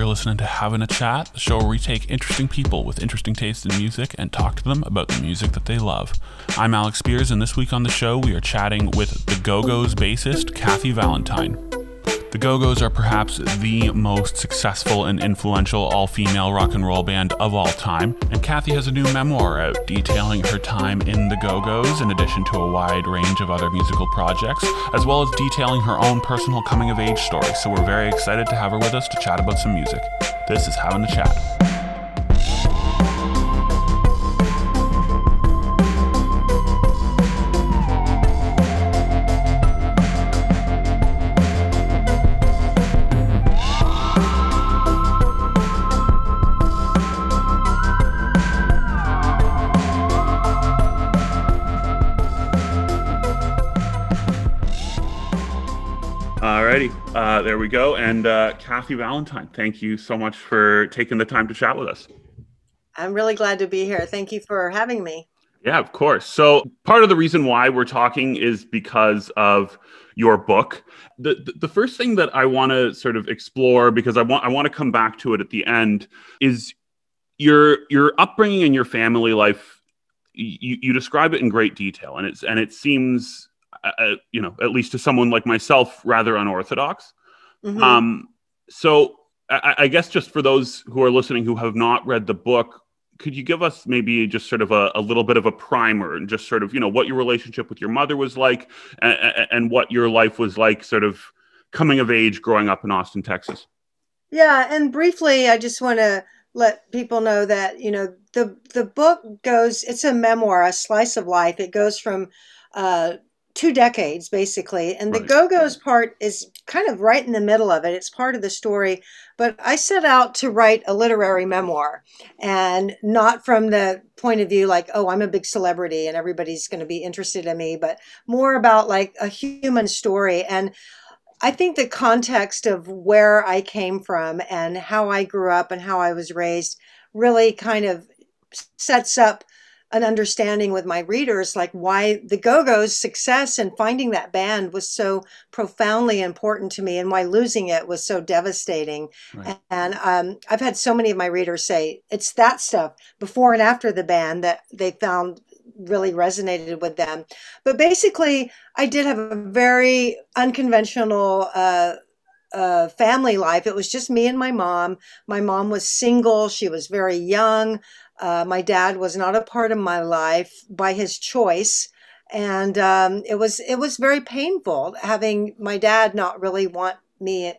You're listening to Having a Chat, the show where we take interesting people with interesting taste in music and talk to them about the music that they love. I'm Alex Spears, and this week on the show, we are chatting with the Go Go's bassist, Kathy Valentine. The Go Go's are perhaps the most successful and influential all female rock and roll band of all time, and Kathy has a new memoir out detailing her time in the Go Go's in addition to a wide range of other musical projects, as well as detailing her own personal coming of age story. So we're very excited to have her with us to chat about some music. This is Having a Chat. Uh, there we go. And uh, Kathy Valentine, thank you so much for taking the time to chat with us. I'm really glad to be here. Thank you for having me. Yeah, of course. So, part of the reason why we're talking is because of your book. The, the, the first thing that I want to sort of explore, because I want I want to come back to it at the end, is your your upbringing and your family life. You, you describe it in great detail, and it's and it seems uh, you know, at least to someone like myself, rather unorthodox. Mm-hmm. Um, so I, I, guess just for those who are listening who have not read the book, could you give us maybe just sort of a, a little bit of a primer and just sort of, you know, what your relationship with your mother was like and, and what your life was like sort of coming of age growing up in Austin, Texas? Yeah. And briefly, I just want to let people know that, you know, the, the book goes, it's a memoir, a slice of life. It goes from, uh, two decades basically and the go-go's part is kind of right in the middle of it. It's part of the story but i set out to write a literary memoir and not from the point of view like oh i'm a big celebrity and everybody's going to be interested in me but more about like a human story. And I think the context of where I came from and how I grew up and how I was raised really kind of sets up an understanding with my readers like why the go-go's success and finding that band was so profoundly important to me and why losing it was so devastating right. and um, i've had so many of my readers say it's that stuff before and after the band that they found really resonated with them but basically i did have a very unconventional uh, uh, family life. It was just me and my mom. My mom was single. She was very young. Uh, my dad was not a part of my life by his choice, and um, it was it was very painful having my dad not really want me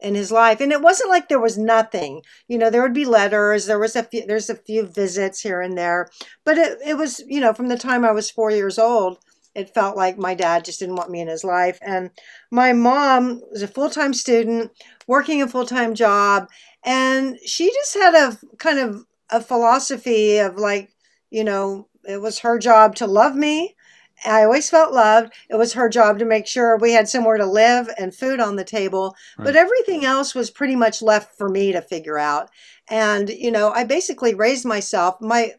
in his life. And it wasn't like there was nothing. You know, there would be letters. There was a few. There's a few visits here and there, but it it was you know from the time I was four years old it felt like my dad just didn't want me in his life. And my mom was a full time student, working a full time job, and she just had a kind of a philosophy of like, you know, it was her job to love me. I always felt loved. It was her job to make sure we had somewhere to live and food on the table. Right. But everything else was pretty much left for me to figure out. And, you know, I basically raised myself. My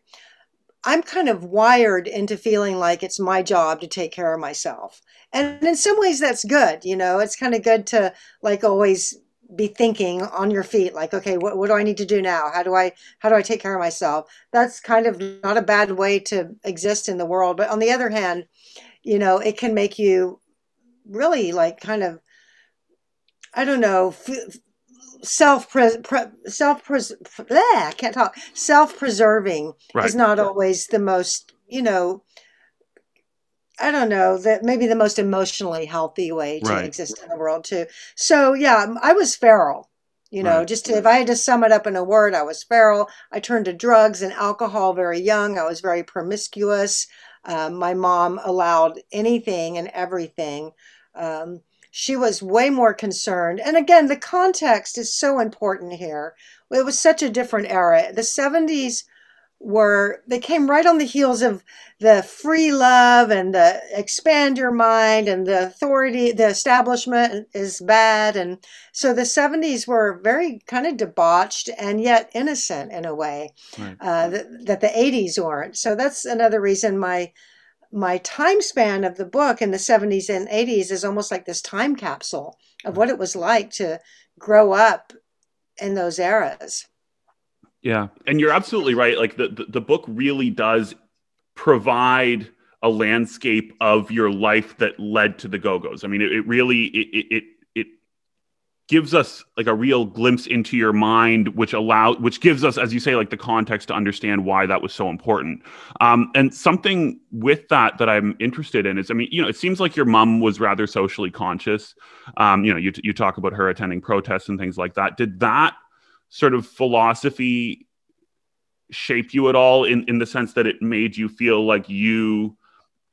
I'm kind of wired into feeling like it's my job to take care of myself. And in some ways that's good, you know, it's kind of good to like always be thinking on your feet like okay what, what do i need to do now? How do i how do i take care of myself? That's kind of not a bad way to exist in the world but on the other hand you know it can make you really like kind of i don't know self self I can't talk. Self preserving right. is not always the most you know I don't know that maybe the most emotionally healthy way to right. exist in the world too. So yeah, I was feral. You know, right. just to, if I had to sum it up in a word, I was feral. I turned to drugs and alcohol very young. I was very promiscuous. Um, my mom allowed anything and everything. Um, she was way more concerned. And again, the context is so important here. It was such a different era. The 70s were they came right on the heels of the free love and the expand your mind and the authority the establishment is bad and so the 70s were very kind of debauched and yet innocent in a way right. uh, that, that the 80s weren't so that's another reason my my time span of the book in the 70s and 80s is almost like this time capsule of what it was like to grow up in those eras. Yeah, and you're absolutely right. Like the, the, the book really does provide a landscape of your life that led to the Go Go's. I mean, it, it really it, it it gives us like a real glimpse into your mind, which allow which gives us, as you say, like the context to understand why that was so important. Um, and something with that that I'm interested in is, I mean, you know, it seems like your mom was rather socially conscious. Um, you know, you you talk about her attending protests and things like that. Did that sort of philosophy shape you at all in, in the sense that it made you feel like you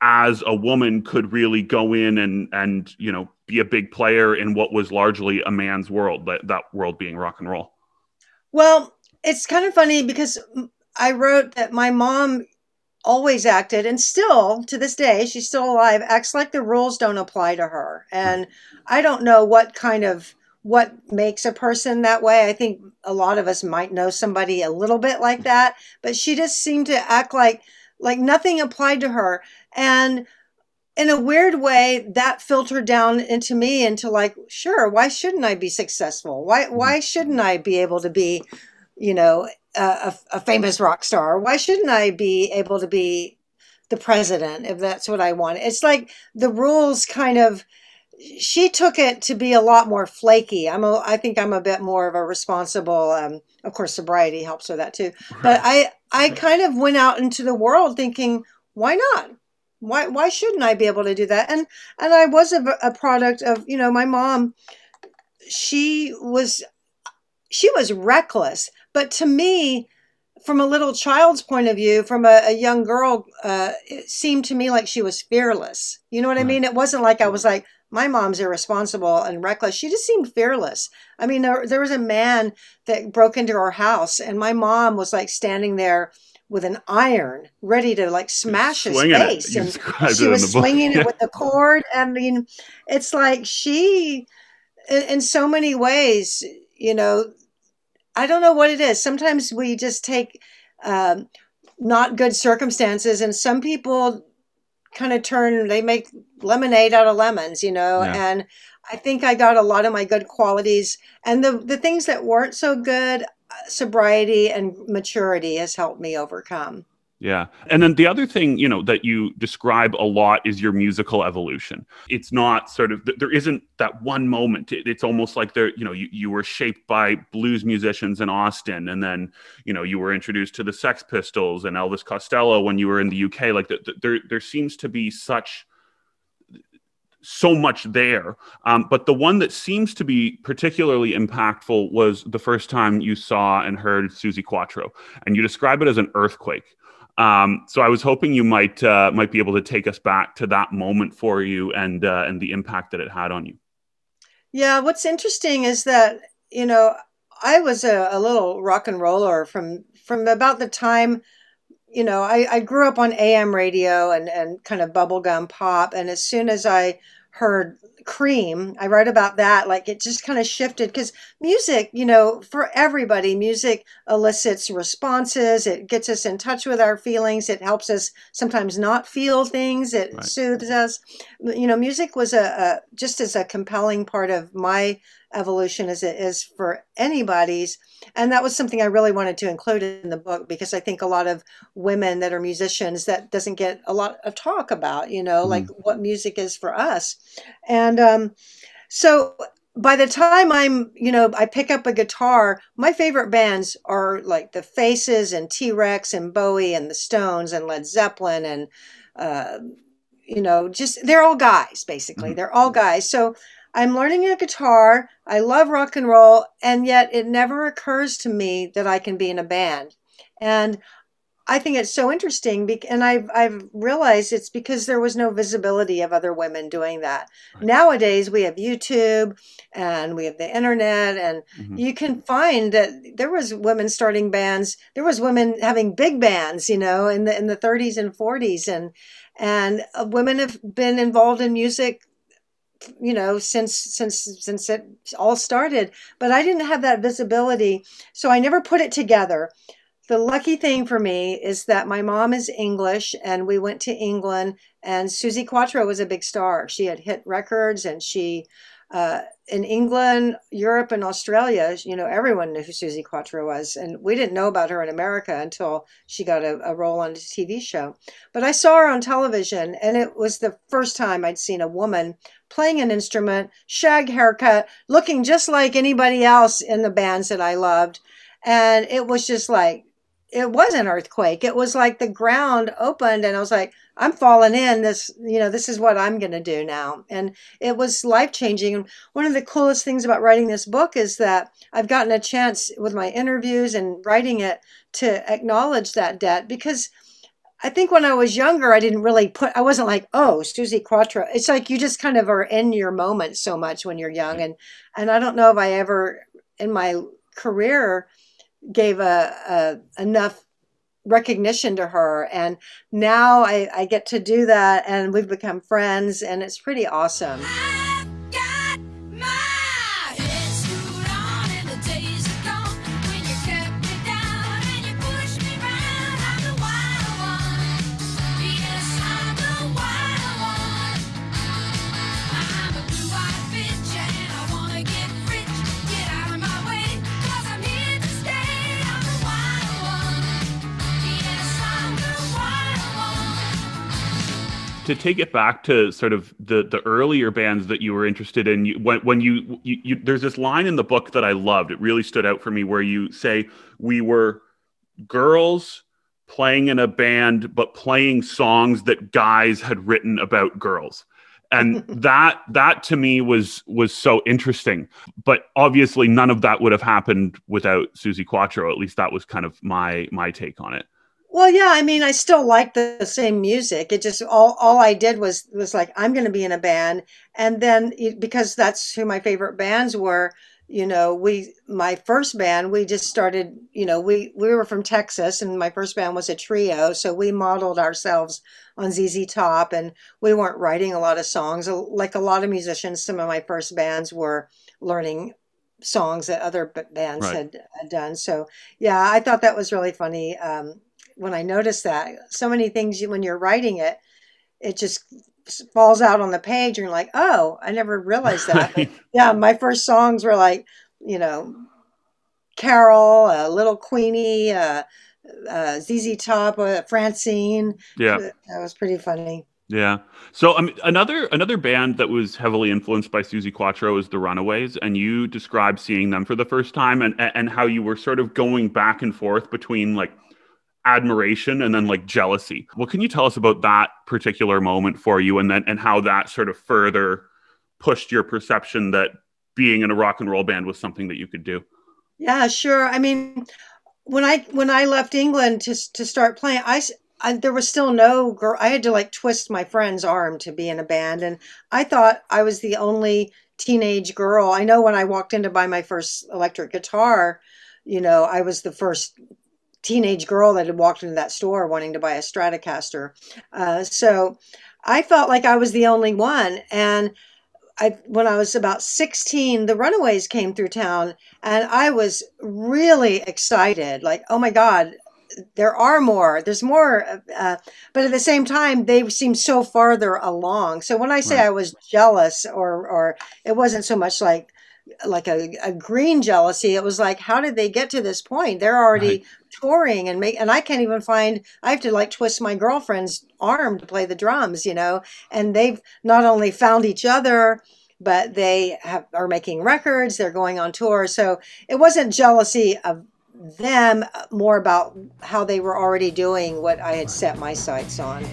as a woman could really go in and and you know be a big player in what was largely a man's world that that world being rock and roll? Well it's kind of funny because i wrote that my mom always acted and still to this day she's still alive acts like the rules don't apply to her. And hmm. i don't know what kind of what makes a person that way. I think a lot of us might know somebody a little bit like that, but she just seemed to act like like nothing applied to her. And in a weird way, that filtered down into me into like, sure, why shouldn't I be successful? Why mm-hmm. why shouldn't I be able to be, you know, a, a famous rock star? Why shouldn't I be able to be the president if that's what I want? It's like the rules kind of she took it to be a lot more flaky. I'm a, I think I'm a bit more of a responsible. Um, of course, sobriety helps with that too. Right. But I, I kind of went out into the world thinking, why not? Why, why shouldn't I be able to do that? And, and I was a, a product of, you know, my mom. She was, she was reckless. But to me, from a little child's point of view, from a, a young girl, uh, it seemed to me like she was fearless. You know what I mean? It wasn't like I was like, my mom's irresponsible and reckless. She just seemed fearless. I mean, there, there was a man that broke into our house, and my mom was like standing there with an iron, ready to like smash his face. And she was swinging it with the cord. I mean, it's like she, in, in so many ways, you know, I don't know what it is. Sometimes we just take um, not good circumstances, and some people kind of turn they make lemonade out of lemons you know yeah. and i think i got a lot of my good qualities and the the things that weren't so good uh, sobriety and maturity has helped me overcome yeah. And then the other thing, you know, that you describe a lot is your musical evolution. It's not sort of, there isn't that one moment. It's almost like there, you know, you, you were shaped by blues musicians in Austin. And then, you know, you were introduced to the Sex Pistols and Elvis Costello when you were in the UK. Like the, the, there, there seems to be such, so much there. Um, but the one that seems to be particularly impactful was the first time you saw and heard Suzi Quatro. And you describe it as an earthquake. Um, so I was hoping you might uh, might be able to take us back to that moment for you and uh, and the impact that it had on you. Yeah, what's interesting is that you know I was a, a little rock and roller from from about the time you know I, I grew up on AM radio and and kind of bubblegum pop, and as soon as I heard cream i write about that like it just kind of shifted because music you know for everybody music elicits responses it gets us in touch with our feelings it helps us sometimes not feel things it right. soothes us you know music was a, a just as a compelling part of my evolution as it is for anybody's. And that was something I really wanted to include in the book because I think a lot of women that are musicians that doesn't get a lot of talk about, you know, mm. like what music is for us. And um, so by the time I'm, you know, I pick up a guitar, my favorite bands are like the Faces and T Rex and Bowie and the Stones and Led Zeppelin and, uh, you know, just they're all guys basically. Mm-hmm. They're all guys. So I'm learning a guitar. I love rock and roll, and yet it never occurs to me that I can be in a band. And I think it's so interesting, and I've I've realized it's because there was no visibility of other women doing that. Right. Nowadays, we have YouTube and we have the internet, and mm-hmm. you can find that there was women starting bands. There was women having big bands, you know, in the in the 30s and 40s, and and uh, women have been involved in music you know since since since it all started but i didn't have that visibility so i never put it together. The lucky thing for me is that my mom is english and we went to england and suzi quatro was a big star. She had hit records and she uh, in England, Europe, and Australia, you know, everyone knew who Suzi Quatro was. And we didn't know about her in America until she got a, a, role on a TV show. But I saw her on television, and it was the first time I'd seen a woman playing an instrument, shag haircut, looking just like anybody else in the bands that I loved. And it was just like, it was an earthquake. It was like the ground opened, and I was like, I'm falling in this, you know, this is what I'm going to do now. And it was life changing. And one of the coolest things about writing this book is that I've gotten a chance with my interviews and writing it to acknowledge that debt because I think when I was younger, I didn't really put, I wasn't like, oh, Suzi Quatro. It's like you just kind of are in your moment so much when you're young. Mm-hmm. And, and I don't know if I ever in my career gave a, a enough recognition to her. And now I, I get to do that, and we've become friends, and it's pretty awesome. To take it back to sort of the the earlier bands that you were interested in you, when when you, you, you there's this line in the book that I loved. It really stood out for me where you say we were girls playing in a band but playing songs that guys had written about girls. And that that to me was was so interesting. But obviously none of that would have happened without suzi Quatro at least that was kind of my my take on it well, yeah, I mean, I still like the, same music. It just all all I did was was like I'm going to be in a band, and then because that's who my favorite bands were. You know, we my first band we just started. You know, we we were from Texas, and my first band was a trio, so we modeled ourselves on ZZ Top, and we weren't writing a lot of songs. Like a lot of musicians, some of my first bands were learning songs that other bands right. had, had, done. So yeah, I thought that was really funny. Um, when I noticed that so many things when you're writing it, it just falls out on the page and you're like, oh, I never realized that. But, yeah, my first songs were like, you know, Carol, uh, Little Queenie, uh, uh, ZZ Top, uh, Francine. Yeah, that was pretty funny. Yeah. So um, another another band that was heavily influenced by Suzi Quatro is the Runaways, and you described seeing them for the first time and and how you were sort of going back and forth between like admiration and then like jealousy. What can you tell us about that particular moment for you and then and how that sort of further pushed your perception that being in a rock and roll band was something that you could do? Yeah, sure. I mean, when I when I left England to to start playing, I, I there was still no girl. I had to like twist my friend's arm to be in a band, and I thought I was the only teenage girl. I know when I walked in to buy my first electric guitar, you know, I was the first teenage girl that had walked into that store wanting to buy a Stratocaster. Uh, so I felt like I was the only one. And I, when I was about 16, the Runaways came through town, and I was really excited. Like, oh my God, there are more. There's more. Uh, but at the same time, they seem so farther along. So when I say right. I was jealous, or or it wasn't so much like like a, a green jealousy. It was like, how did they get to this point? They're already right. touring and make, and I can't even find, I have to like twist my girlfriend's arm to play the drums, you know, and they've not only found each other, but they have, are making records, they're going on tour. So it wasn't jealousy of them, uh, more about how they were already doing what I had set my sights on.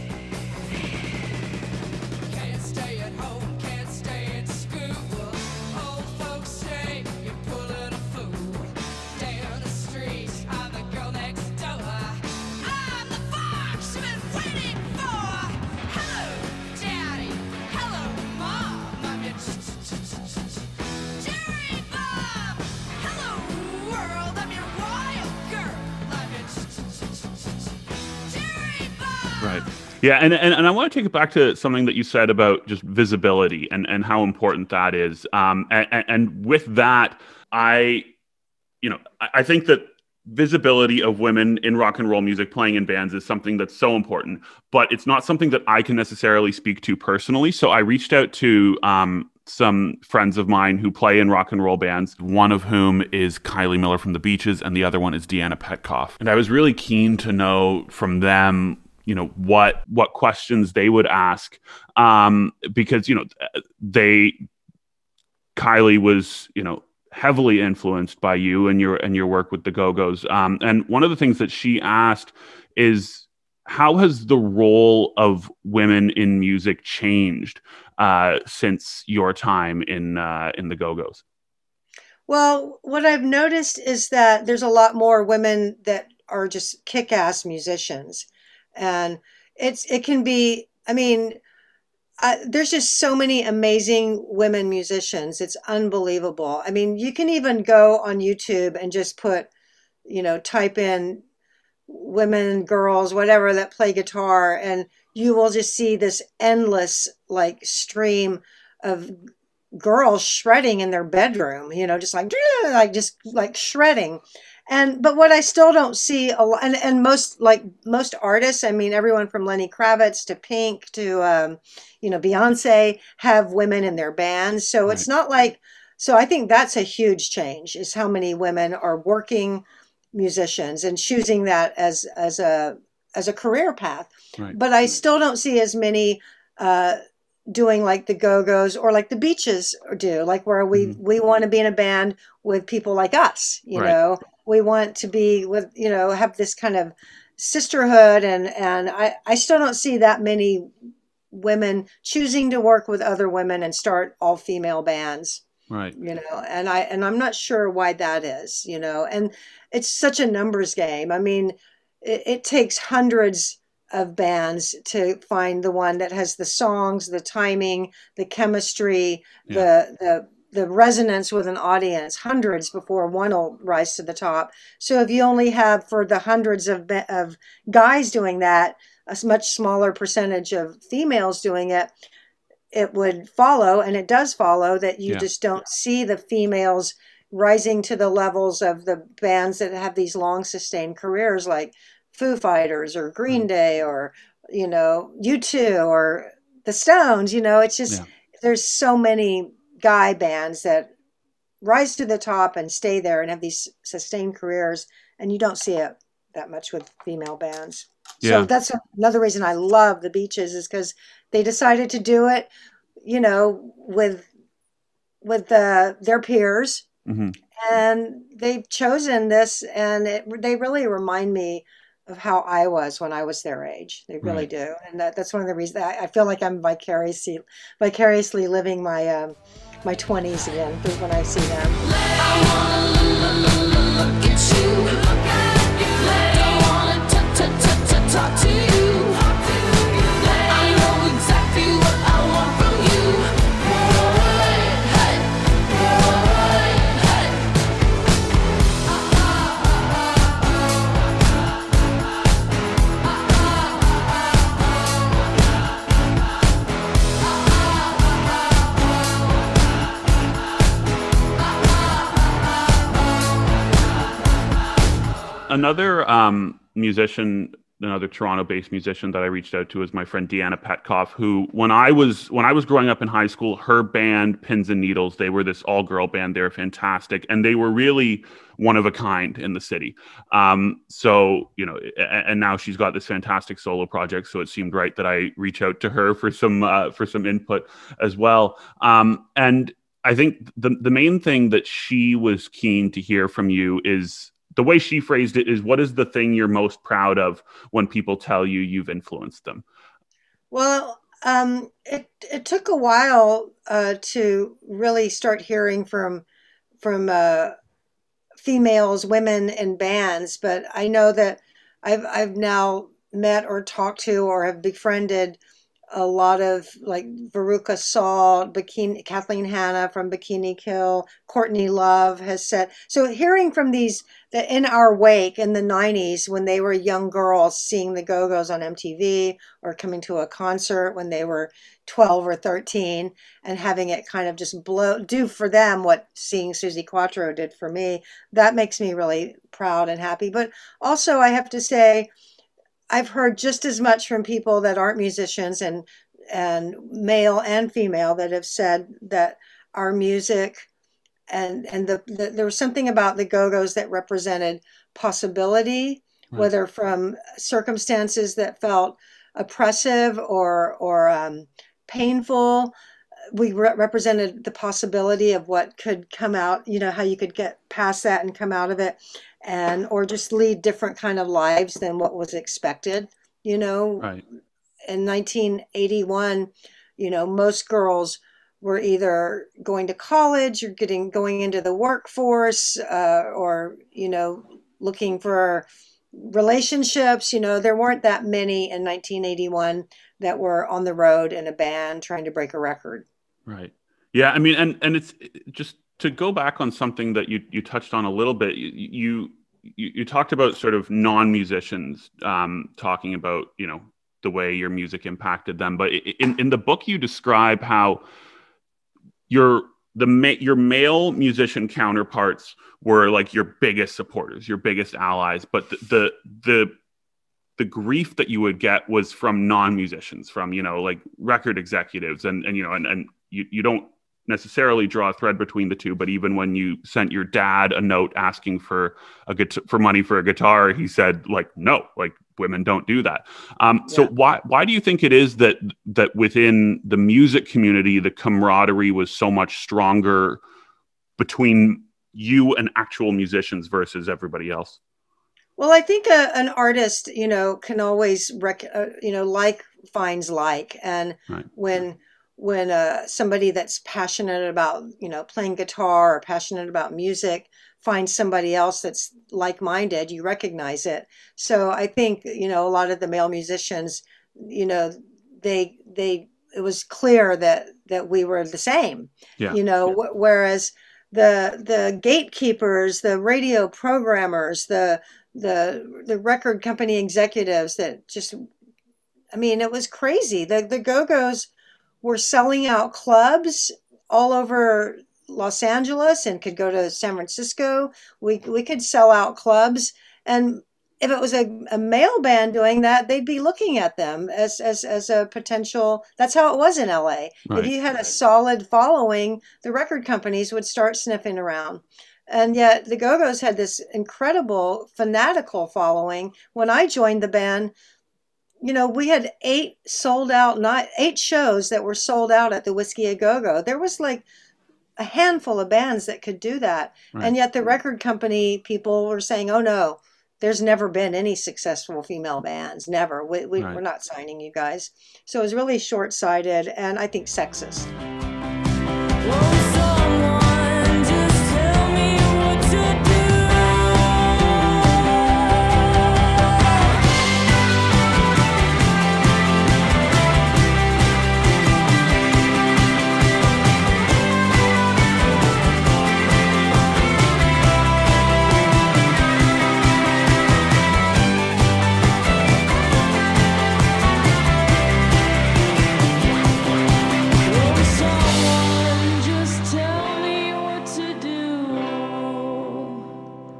Yeah, and, and and I want to take it back to something that you said about just visibility and and how important that is. Um, and, and with that, I, you know, I think that visibility of women in rock and roll music playing in bands is something that's so important but it's not something that i can necessarily speak to personally so i reached out to um, some friends of mine who play in rock and roll bands, one of whom is Kylie Miller from the Beaches, and the other one is Deanna Petcoff. And I was really keen to know from them you know what what questions they would ask um because you know they kylie was you know heavily influenced by you and your and your work with the go-go's um and one of the things that she asked is how has the role of women in music changed uh, since your time in uh, in the Go Go's? Well, what I've noticed is that there's a lot more women that are just kick-ass musicians, and it's it can be. I mean, there's just so many amazing women musicians. It's unbelievable. I mean, you can even go on YouTube and just put, you know, type in women, girls, whatever that play guitar, and you will just see this endless like stream of girls shredding in their bedroom, you know, just like like just like shredding. And but what I still don't see a lot, and, and most like most artists, I mean, everyone from Lenny Kravitz to Pink to um, you know Beyonce have women in their bands, so right. it's not like. So I think that's a huge change is how many women are working musicians and choosing that as as a as a career path. Right. But I still don't see as many uh, doing like the Go Go's or like the Beaches do, like where we mm-hmm. we want to be in a band with people like us. You right. know, we want to be with you know have this kind of sisterhood, and and I I still don't see that many women choosing to work with other women and start all female bands. Right. You know and i and i'm not sure why that is you know and it's such a numbers game. I mean it, it takes hundreds of bands to find the one that has the songs the timing the chemistry yeah. the the resonance with an audience hundreds before one will rise to the top so if you only have for the hundreds of of guys doing that a much smaller percentage of females doing it it would follow, and it does follow, that you yeah. just don't see the females rising to the levels of the bands that have these long sustained careers like Foo Fighters or Green mm. Day or, you know, U2 or the Stones. You know, it's just, yeah. there's so many guy bands that rise to the top and stay there and have these sustained careers, and you don't see it that much with female bands. Yeah. So that's another reason I love the beaches is because they decided to do it, you know, with with the, their peers, mm-hmm. and they've chosen this, and it, they really remind me of how I was when I was their age. They really right. do, and that, that's one of the reasons I, I, feel like I'm vicariously vicariously living my um, my twenties again when I see them. Another um, musician another Toronto-based musician that I reached out to is my friend Deanna Petcoff, who when I was when I was growing up in high school, her band Pins and Needles, they were this all-girl band. They're fantastic, and they were really one of a kind in the city. Um, so you know, and now she's got this fantastic solo project. So it seemed right that I reach out to her for some uh, for some input as well. Um, and I think the the main thing that she was keen to hear from you is the way she phrased it is what is the thing you're most proud of when people tell you you've influenced them? Well um, it, it took a while uh, to really start hearing from from uh, females women in bands but i know that i've i've now met or talked to or have befriended a lot of like Veruca Salt, Bikini, Kathleen Hanna from Bikini Kill, Courtney Love has said. So hearing from these that in our wake in the 90s when they were young girls seeing the Go-Go's on MTV or coming to a concert when they were 12 or 13 and having it kind of just blow do for them what seeing Suzi Quatro did for me, that makes me really proud and happy. But also I have to say I've heard just as much from people that aren't musicians and and male and female that have said that our music and and the, the there was something about the Go-Go's that represented possibility, right. whether from circumstances that felt oppressive or or um, painful. We re- represented the possibility of what could come out. You know how you could get past that and come out of it, and or just lead different kind of lives than what was expected. You know, right. in 1981, you know most girls were either going to college or getting going into the workforce uh, or you know looking for relationships you know there weren't that many in 1981 that were on the road in a band trying to break a record right yeah i mean and and it's just to go back on something that you you touched on a little bit you you, you talked about sort of non-musicians um, talking about you know the way your music impacted them. But in in the book you describe how your the ma- your male musician counterparts were like your biggest supporters, your biggest allies, but the the the, the grief that you would get was from non-musicians, from you know like record executives, and and you know and and you you don't necessarily draw a thread between the two, but even when you sent your dad a note asking for a guitar, for money for a guitar, he said like no, like women don't do that. Um, yeah. So why why do you think it is that that within the music community the camaraderie was so much stronger between you and actual musicians versus everybody else? Well, I think a, an artist, you know, can always rec- uh, you know like finds like, and right. when when uh, somebody that's passionate about you know playing guitar or passionate about music finds somebody else that's like-minded you recognize it so i think you know a lot of the male musicians you know they they it was clear that that we were the same yeah. you know yeah. whereas the the gatekeepers the radio programmers the the the record company executives that just i mean it was crazy the the go-go's were selling out clubs all over Los Angeles and could go to San Francisco. We we could sell out clubs, and if it was a, a male band doing that, they'd be looking at them as as as a potential. That's how it was in LA. Right. If you had a solid following, the record companies would start sniffing around. And yet the Go Go's had this incredible fanatical following. When I joined the band, you know, we had eight sold out, not eight shows that were sold out at the Whisky a Go Go. There was like a handful of bands that could do that. Right. And yet the record company people were saying, oh no, there's never been any successful female bands. Never. We, we, right. We're not signing you guys. So it was really short sighted and I think sexist.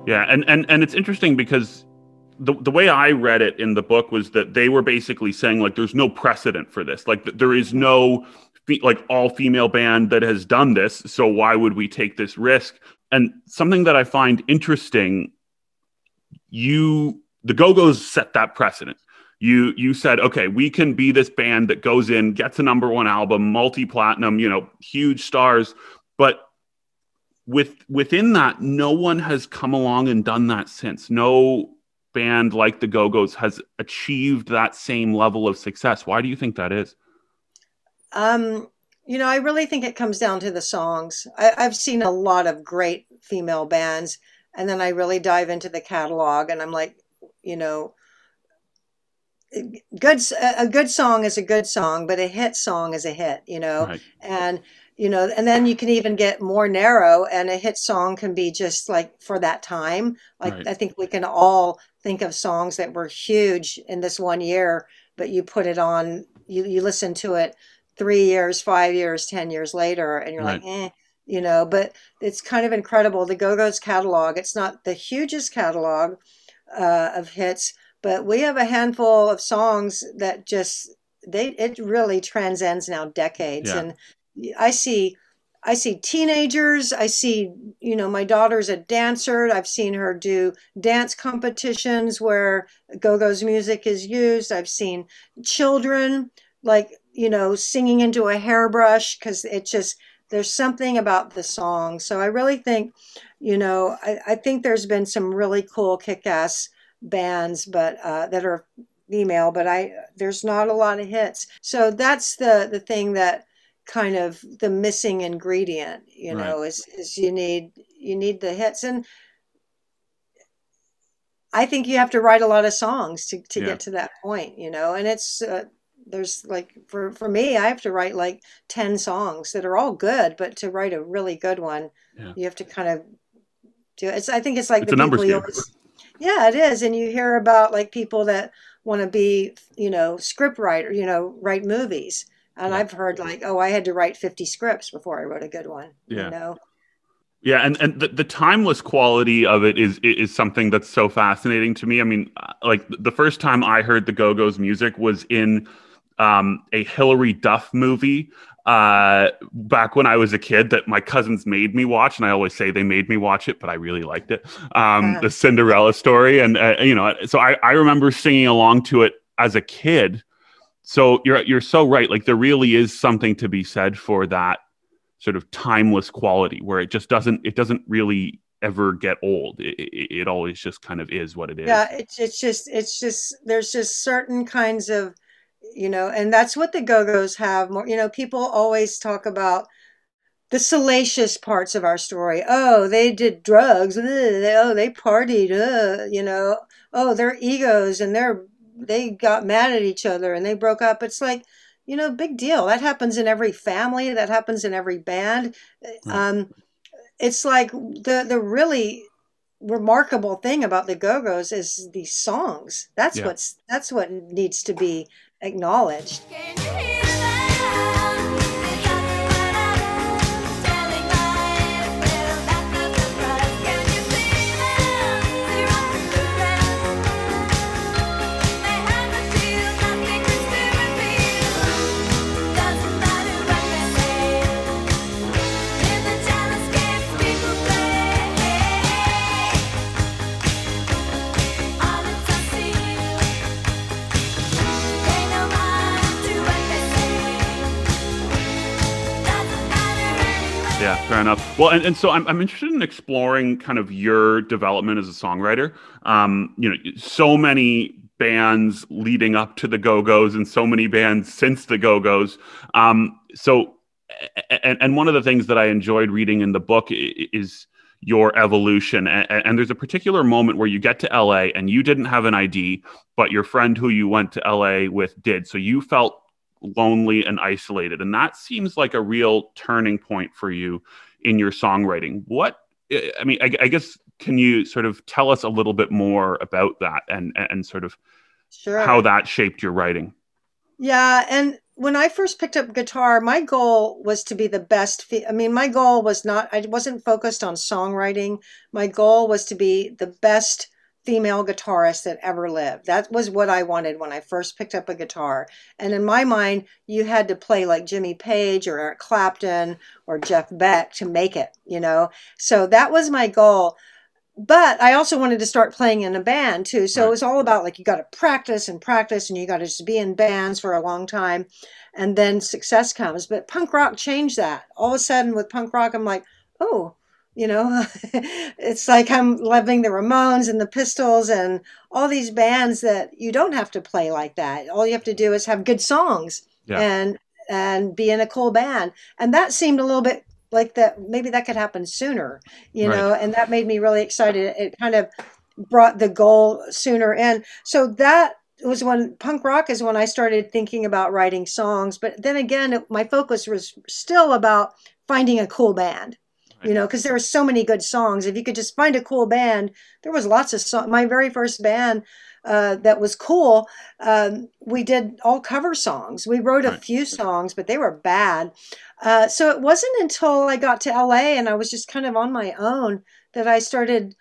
Yeah, and and and it's interesting because the the way I read it in the book was that they were basically saying like there's no precedent for this. Like there is no like all female band that has done this, so why would we take this risk? And something that I find interesting, you the Go-Go's set that precedent. You you said, okay, we can be this band that goes in, gets a number one album, multi-platinum, you know, huge stars, but with within that, no one has come along and done that since. No band like the Go Go's has achieved that same level of success. Why do you think that is? Um, you know, I really think it comes down to the songs. I, I've seen a lot of great female bands, and then I really dive into the catalog, and I'm like, you know, good a good song is a good song, but a hit song is a hit. You know, right. and you know and then you can even get more narrow and a hit song can be just like for that time like right. i think we can all think of songs that were huge in this one year but you put it on you, you listen to it three years five years ten years later and you're right. like eh you know but it's kind of incredible the go-go's catalog it's not the hugest catalog uh, of hits but we have a handful of songs that just they it really transcends now decades Yeah. and i see i see teenagers i see you know my daughter's a dancer. I've seen her do dance competitions where go-go's music is used. I've seen children like you know singing into a hairbrush because it just there's something about the song. So i really think you know i, I think there's been some really cool kick-ass bands but uh, that are female but i there's not a lot of hits. So that's the the thing that kind of the missing ingredient you Right. know is is you need you need the hits and i think you have to write a lot of songs to, to Yeah. get to that point you know and it's uh, there's like for for me i have to write like 10 songs that are all good but to write a really good one Yeah. you have to kind of do it's i think it's like It's the people you always yeah it is and you hear about like people that want to be you know script writer you know write movies and Yeah. i've heard like oh i had to write 50 scripts before i wrote a good one Yeah. you know Yeah, and and the, the timeless quality of it is is something that's so fascinating to me. I mean, uh, like the first time I heard the Go Go's music was in um, a Hilary Duff movie uh, back when I was a kid that my cousins made me watch, and I always say they made me watch it, but I really liked it. Um, Uh-huh. The Cinderella story, and uh, you know, so I, I remember singing along to it as a kid. So you're you're so right. Like there really is something to be said for that sort of timeless quality where it just doesn't it doesn't really ever get old. It, it, it always just kind of is what it is. Yeah it's, it's just it's just there's just certain kinds of you know and that's what the go-go's have more you know people always talk about the salacious parts of our story. Oh they did drugs. Oh they partied. You know oh their egos and they're they got mad at each other and they broke up. It's like you know big deal. That happens in every family. That happens in every band. Right. um it's like the the really remarkable thing about the go-go's is these songs. That's Yeah. what's that's what needs to be acknowledged yeah fair enough. Well and, and so I'm, I'm interested in exploring kind of your development as a songwriter. Um you know so many bands leading up to the go-go's and so many bands since the go-go's. Um so and, and one of the things that i enjoyed reading in the book is your evolution. And, and there's a particular moment where you get to la and you didn't have an id but your friend who you went to la with did. So you felt lonely and isolated and that seems like a real turning point for you in your songwriting what i mean i, I guess can you sort of tell us a little bit more about that and and sort of sure how that shaped your writing Yeah, and when I first picked up guitar, my goal was to be the best. Fe- I mean, my goal was not, I wasn't focused on songwriting. My goal was to be the best female guitarist that ever lived. That was what I wanted when I first picked up a guitar. And in my mind, you had to play like Jimmy Page or Eric Clapton or Jeff Beck to make it, you know? So that was my goal but I also wanted to start playing in a band too. So Right. it was all about like you got to practice and practice and you got to just be in bands for a long time and then success comes. But punk rock changed that. All of a sudden with punk rock, I'm like, oh, you know, it's like I'm loving the Ramones and the Pistols and all these bands that you don't have to play like that. All you have to do is have good songs Yeah. and and be in a cool band. And that seemed a little bit like that maybe that could happen sooner you Right. know and that made me really excited it kind of brought the goal sooner in so that was when punk rock is when i started thinking about writing songs but then again it, my focus was still about finding a cool band you know because there were so many good songs. If you could just find a cool band there was lots of songs my very first band uh, that was cool um, we did all cover songs. We wrote a Right. few songs but they were bad. Uh, so it wasn't until I got to LA and I was just kind of on my own that I started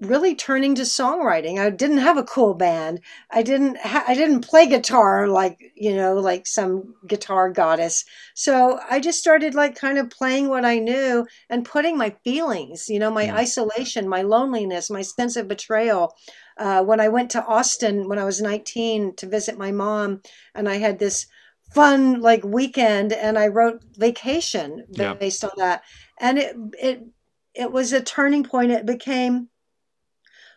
really turning to songwriting. I didn't have a cool band. I didn't ha- I didn't play guitar like, you know, like some guitar goddess. So I just started like kind of playing what I knew and putting my feelings, you know, my Yeah. isolation, my loneliness, my sense of betrayal. Uh, when I went to Austin when I was 19 to visit my mom, and I had this fun like weekend, and I wrote Vacation Yeah. based on that, and it it it was a turning point. It became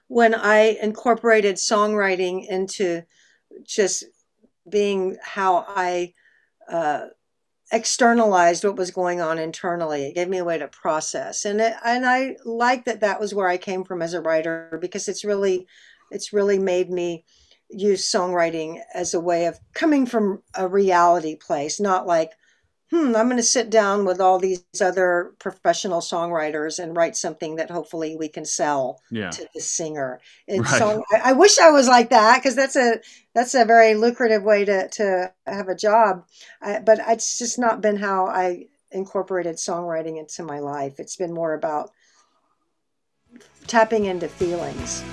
when I incorporated songwriting into just being how I uh, externalized what was going on internally. It gave me a way to process, and it, and I like that that was where I came from as a writer because it's really it's really made me use songwriting as a way of coming from a reality place, not like hmm, I'm going to sit down with all these other professional songwriters and write something that hopefully we can sell Yeah. to the singer. And Right. song, I, I wish I was like that because that's a that's a very lucrative way to to have a job. I, but it's just not been how I incorporated songwriting into my life. It's been more about tapping into feelings.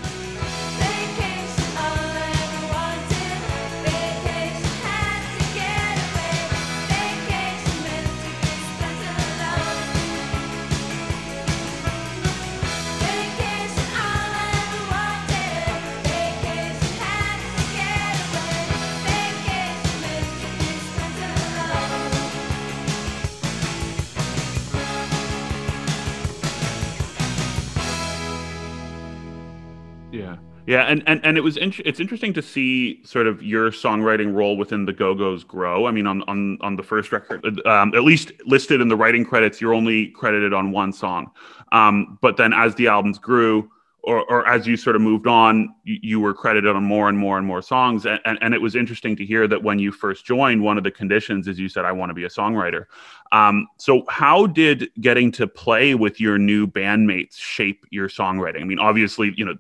Yeah. And, and, and it was int- it's interesting to see sort of your songwriting role within the Go Go's grow. I mean, on on on the first record, um, at least listed in the writing credits, you're only credited on one song. Um, but then as the albums grew, or, or as you sort of moved on, you, you were credited on more and more and more songs. And, and, and it was interesting to hear that when you first joined, one of the conditions is you said, I want to be a songwriter. Um, so, how did getting to play with your new bandmates shape your songwriting? I mean, obviously, you know,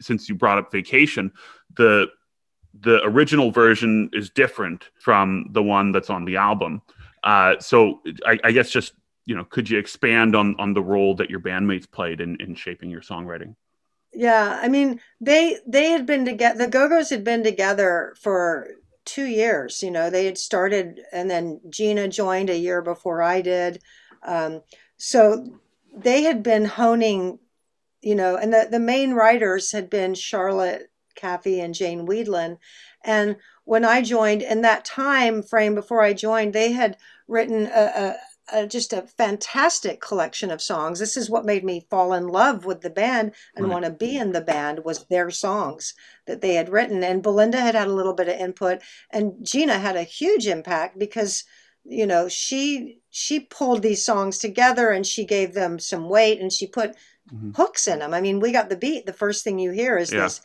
since you brought up vacation, the the original version is different from the one that's on the album. Uh, so I, I guess just you know, could you expand on on the role that your bandmates played in in shaping your songwriting? Yeah, I mean, they they had been together. The Go-Go's had been together for two years. You know, they had started, and then Gina joined a year before I did. Um, so they had been honing, you know, and the the main writers had been Charlotte Caffey and Jane Wiedlin. And when I joined, in that time frame before I joined, they had written a, a, a just a fantastic collection of songs. This is what made me fall in love with the band and Right. want to be in the band was their songs that they had written. And Belinda had had a little bit of input, and Gina had a huge impact because you know she she pulled these songs together and she gave them some weight and she put Mhm. hooks in them. I mean, we got the beat. The first thing you hear is Yeah. this.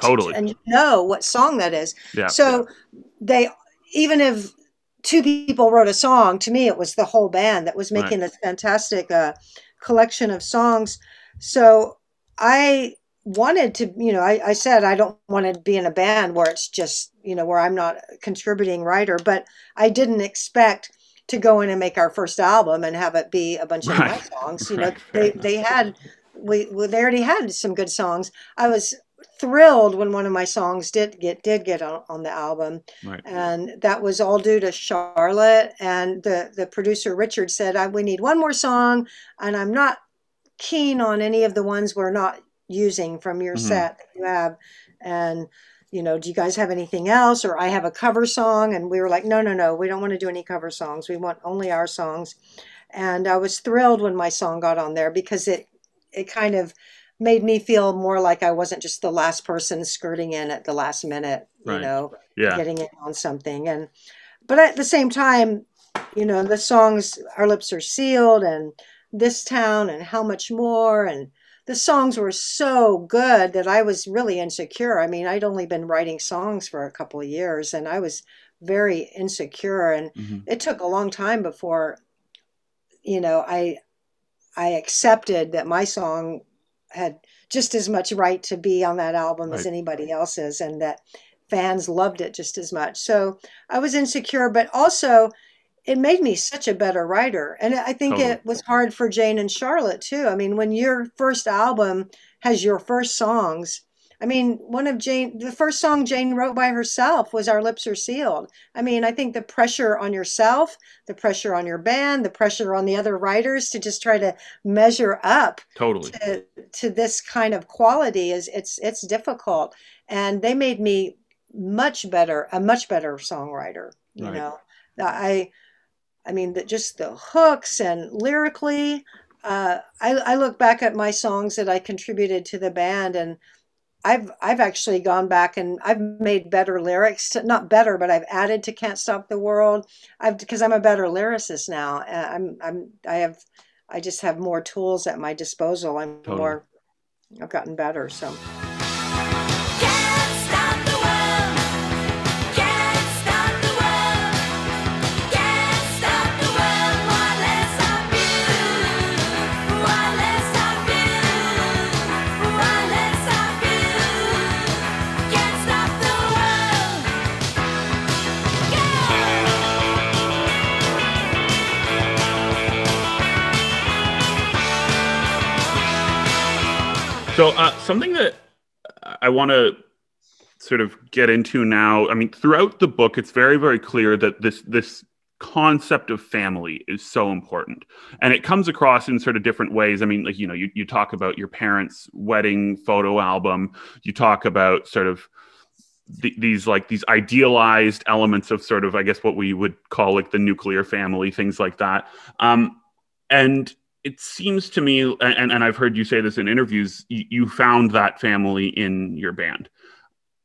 Totally. And you know what song that is. Yeah. So they, even if two people wrote a song, to me it was the whole band that was making this fantastic uh, collection of songs. So I wanted to, you know, I, I said I don't want to be in a band where it's just, you know, where I'm not a contributing writer, but I didn't expect to go in and make our first album and have it be a bunch of my Right. songs. You know, Right, fair they they had we, we they already had some good songs. I was thrilled when one of my songs did get did get on, on the album right. and that was all due to Charlotte and the the producer Richard said I, we need one more song and I'm not keen on any of the ones we're not using from your Mhm. set that you have. And you know do you guys have anything else? Or I have a cover song and we were like no no no we don't want to do any cover songs. We want only our songs. And I was thrilled when my song got on there because it it kind of made me feel more like I wasn't just the last person skirting in at the last minute you know Yeah. getting in on something. And but at the same time you know the songs our lips are sealed and this town and how much more and the songs were so good that i was really insecure. I mean i'd only been writing songs for a couple of years and i was very insecure and Mhm. it took a long time before you know i i accepted that my song had just as much right to be on that album as anybody else's and that fans loved it just as much. So i was insecure but also it made me such a better writer. And I think Totally. it was hard for Jane and Charlotte too. I mean, when your first album has your first songs, I mean, one of Jane, the first song Jane wrote by herself was Our Lips Are Sealed. I mean, I think the pressure on yourself, the pressure on your band, the pressure on the other writers to just try to measure up Totally. to, to this kind of quality is it's it's difficult. And they made me much better, a much better songwriter, you Right. know. I I mean, the, just the hooks and lyrically, uh, I, I look back at my songs that I contributed to the band, and I've I've actually gone back and I've made better lyrics. To, not better, but I've added to "Can't Stop the World." I've because I'm a better lyricist now. Uh, I'm I'm I have I just have more tools at my disposal. I'm Totally. more I've gotten better. So So uh, something that I want to sort of get into now. I mean, throughout the book, it's very, very clear that this this concept of family is so important, and it comes across in sort of different ways. I mean, like you know, you you talk about your parents' wedding photo album. You talk about sort of th- these like these idealized elements of sort of I guess what we would call like the nuclear family, things like that. Um, and it seems to me, and, and I've heard you say this in interviews, you, you found that family in your band,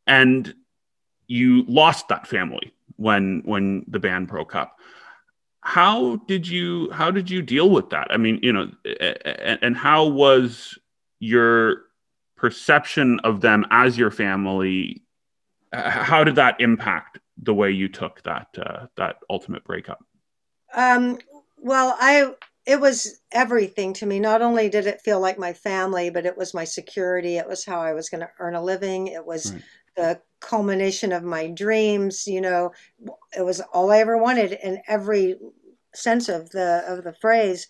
and you lost that family when when the band broke up. How did you how did you deal with that? I mean, you know, and, and how was your perception of them as your family? How did that impact the way you took that uh, that ultimate breakup? Um, well, I it was everything to me. Not only did it feel like my family, but it was my security. It was how I was going to earn a living. It was Right. the culmination of my dreams. You know, it was all I ever wanted in every sense of the of the phrase.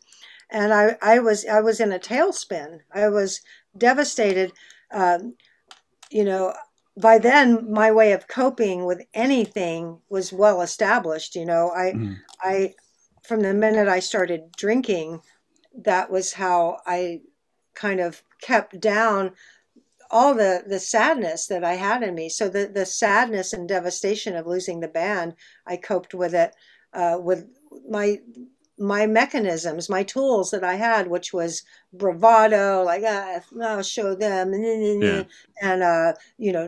And I, I was I was in a tailspin. I was devastated. Um, you know, by then my way of coping with anything was well established. You know, I Mhm. I from the minute I started drinking, that was how I kind of kept down all the the sadness that I had in me. So the the sadness and devastation of losing the band, I coped with it uh, with my my mechanisms, my tools that I had, which was bravado, like ah, I'll show them, Yeah. and uh, you know,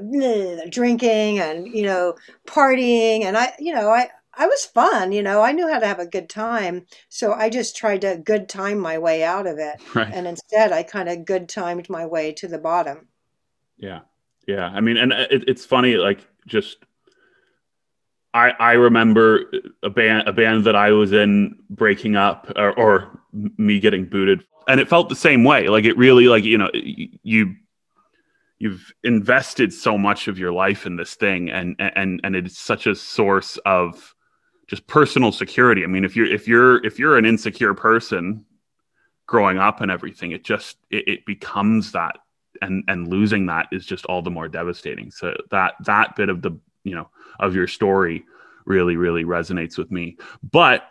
drinking and you know, partying, and I, you know, I I was fun, you know, I knew how to have a good time, so I just tried to good time my way out of it, Right. and instead I kind of good timed my way to the bottom. Yeah, yeah. I mean, and uh, it, it's funny, like just I I remember a band a band that I was in breaking up or, or me getting booted, and it felt the same way. Like it really, like you know, you you've invested so much of your life in this thing, and and and it's such a source of just personal security. I mean, if you're if you're if you're an insecure person growing up and everything, it just it, it becomes that and and losing that is just all the more devastating. So that that bit of the you know of your story really really resonates with me. But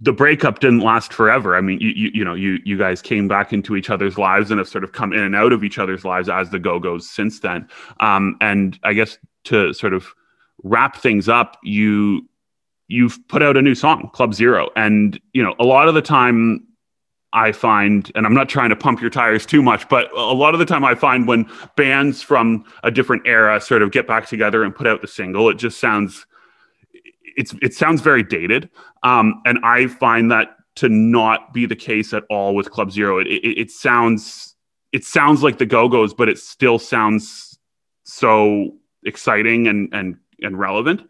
the breakup didn't last forever. I mean you you, you know you you guys came back into each other's lives and have sort of come in and out of each other's lives as the go-go's since then. Um and i guess to sort of wrap things up you you've put out a new song club zero and you know a lot of the time I find, and I'm not trying to pump your tires too much, but a lot of the time I find when bands from a different era sort of get back together and put out the single, it just sounds, it's it sounds very dated, um, and I find that to not be the case at all with Club Zero. It it, it sounds it sounds like the Go Go's, but it still sounds so exciting and and and relevant.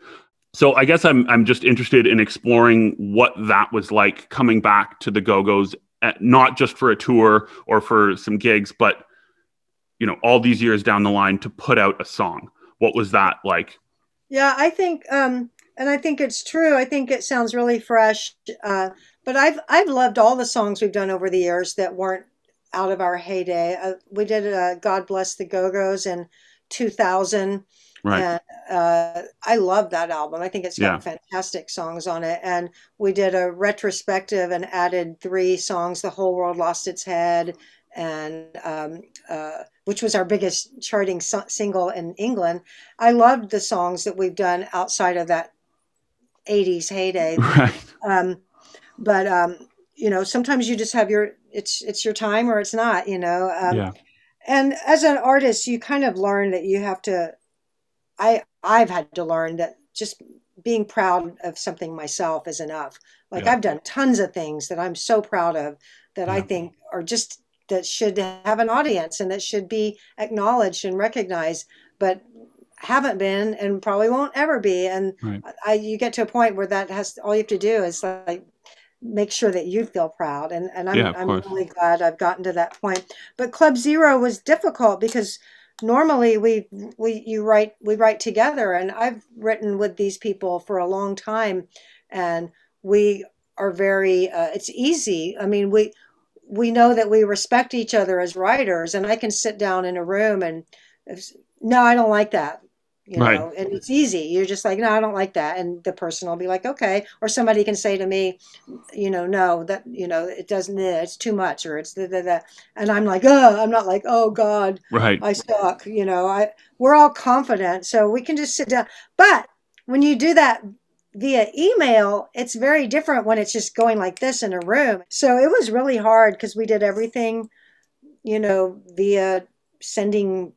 So I guess I'm I'm just interested in exploring what that was like coming back to the Go Go's not just for a tour or for some gigs, but you know, all these years down the line to put out a song. What was that like? Yeah, I think um, and I think it's true. I think it sounds really fresh. Uh, but I've I've loved all the songs we've done over the years that weren't out of our heyday. Uh, we did uh, "God Bless the Go Go's" in 2000, Right. and uh, I love that album. I think it's got Yeah. fantastic songs on it. And we did a retrospective and added three songs. "The Whole World Lost Its Head," and um, uh, which was our biggest charting so- single in England. I loved the songs that we've done outside of that 80s heyday. Right. Um, but um, you know, sometimes you just have your it's it's your time or it's not. You know. Um, yeah. And as an artist, you kind of learn that you have to. I I've had to learn that just being proud of something myself is enough. Like Yeah. I've done tons of things that I'm so proud of that I think are just that should have an audience and that should be acknowledged and recognized, but haven't been and probably won't ever be. And Right. I, you get to a point where that has all you have to do is like make sure that you feel proud. And and I'm Yeah, I'm course. really glad I've gotten to that point. But Club Zero was difficult because normally we we you write we write together and I've written with these people for a long time and we are very uh, it's easy. I mean we we know that we respect each other as writers and I can sit down in a room and no I don't like that you Right. know and it's easy you're just like no I don't like that and the person will be like okay or somebody can say to me you know no that you know it doesn't eh, it's too much or it's the, the, the and I'm like oh I'm not like oh god Right. I suck. You know, I we're all confident, so we can just sit down. But when you do that via email, it's very different when it's just going like this in a room. So it was really hard because we did everything, you know, via sending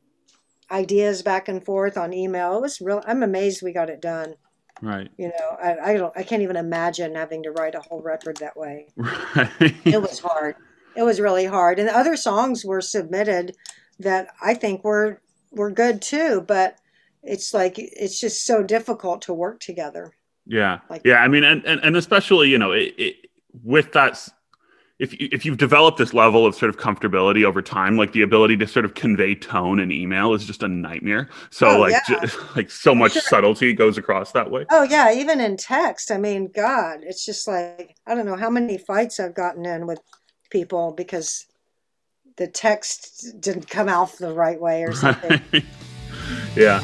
ideas back and forth on email. It was real. I'm amazed we got it done. Right. You know, I, I don't. I can't even imagine having to write a whole record that way Right. it was hard. It was really hard. And other songs were submitted that I think were were good too, but it's like it's just so difficult to work together. Yeah, Like- yeah. I mean, and and, and especially you know, it, it, with that, if you, if you've developed this level of sort of comfortability over time, like the ability to sort of convey tone in email is just a nightmare. So Oh, like yeah. ju- like so much Sure. subtlety goes across that way. Oh yeah, even in text. I mean, God, it's just like I don't know how many fights I've gotten in with people because the text didn't come out the right way or something. yeah,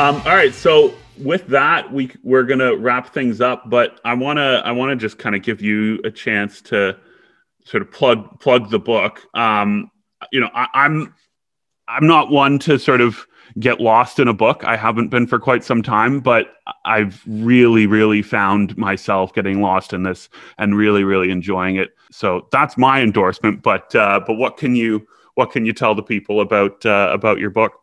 Um, all right, so with that, we we're gonna wrap things up, but I wanna I wanna just kind of give you a chance to sort of plug plug the book. Um, you know, I, I'm I'm not one to sort of get lost in a book. I haven't been for quite some time, but I've really, really found myself getting lost in this and really, really enjoying it. So that's my endorsement. But uh, but what can you what can you tell the people about uh, about your book?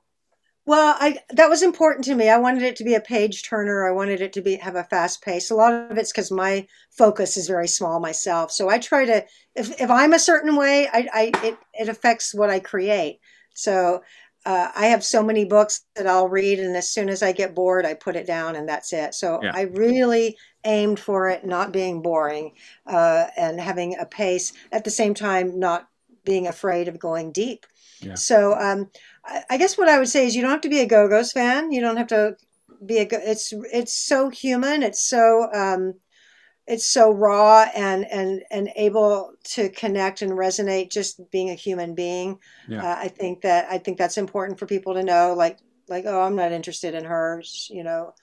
Well, I that was important to me. I wanted it to be a page turner. I wanted it to be have a fast pace. A lot of it's because my focus is very small myself. So I try to if if I'm a certain way, I, I it it affects what I create. So uh, I have so many books that I'll read, and as soon as I get bored, I put it down, and that's it. So Yeah. I really aimed for it not being boring uh, and having a pace at the same time, not being afraid of going deep. Yeah. So um, I, guess what I would say is you don't have to be a Go Go's fan. You don't have to be a. Go- It's it's so human. It's so um, it's so raw and and and able to connect and resonate. Just being a human being. Yeah. Uh, I think that I think that's important for people to know. Like like oh, I'm not interested in her. You know.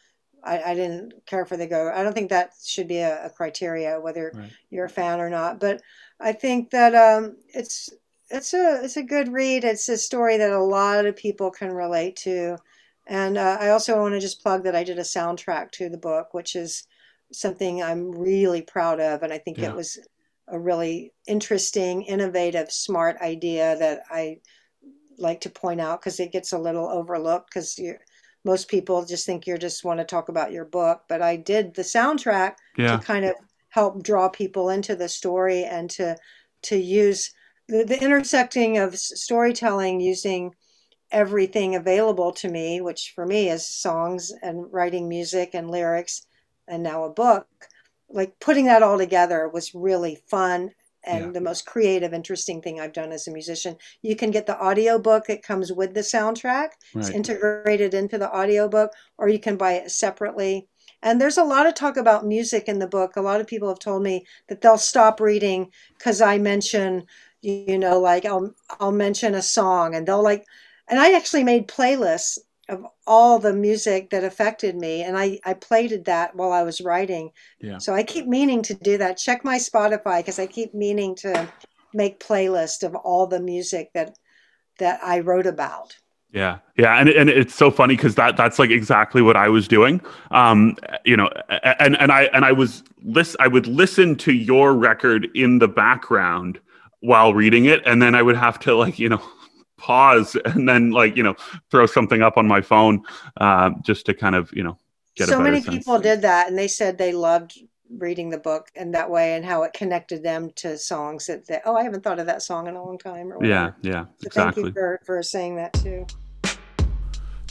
I, I didn't care for the go. I don't think that should be a, a criteria whether Right. you're a fan or not. But I think that um, it's it's a it's a good read. It's a story that a lot of people can relate to, and uh, I also want to just plug that I did a soundtrack to the book, which is something I'm really proud of, and I think Yeah. it was a really interesting, innovative, smart idea that I like to point out because it gets a little overlooked because you most people just think you just want to talk about your book. But I did the soundtrack Yeah. to kind of help draw people into the story and to to use the, the intersecting of storytelling using everything available to me, which for me is songs and writing music and lyrics, and now a book. Like putting that all together was really fun and Yeah. the most creative, interesting thing I've done as a musician. You can get the audio book that comes with the soundtrack. It's integrated into the audio book, or you can buy it separately. And there's a lot of talk about music in the book. A lot of people have told me that they'll stop reading because I mention, you know, like I'll I'll mention a song, and they'll like, and I actually made playlists of all the music that affected me, and I I played that while I was writing. Yeah. So I keep meaning to do that. Check my Spotify because I keep meaning to make playlist of all the music that that I wrote about. Yeah, yeah, and and it's so funny because that that's like exactly what I was doing. Um, you know, and and I and I was list I would listen to your record in the background while reading it, and then I would have to like you know pause and then like you know throw something up on my phone uh, just to kind of you know get so better many sense. people did that, and they said they loved reading the book in that way and how it connected them to songs that they, oh, I haven't thought of that song in a long time. Or Yeah, whatever. yeah, So exactly. Thank you for, for saying that too.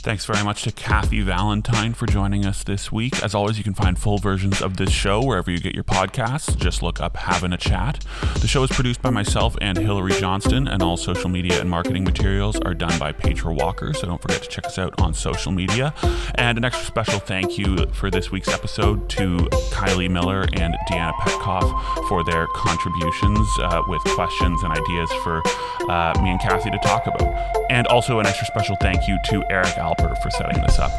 Thanks very much to Kathy Valentine for joining us this week. As always, you can find full versions of this show wherever you get your podcasts. Just look up Having a Chat. The show is produced by myself and Hillary Johnston, and all social media and marketing materials are done by Petra Walker. So don't forget to check us out on social media. And an extra special thank you for this week's episode to Kylie Miller and Deanna Petcoff for their contributions uh, with questions and ideas for uh, me and Kathy to talk about. And also an extra special thank you to Eric Alper for setting this up.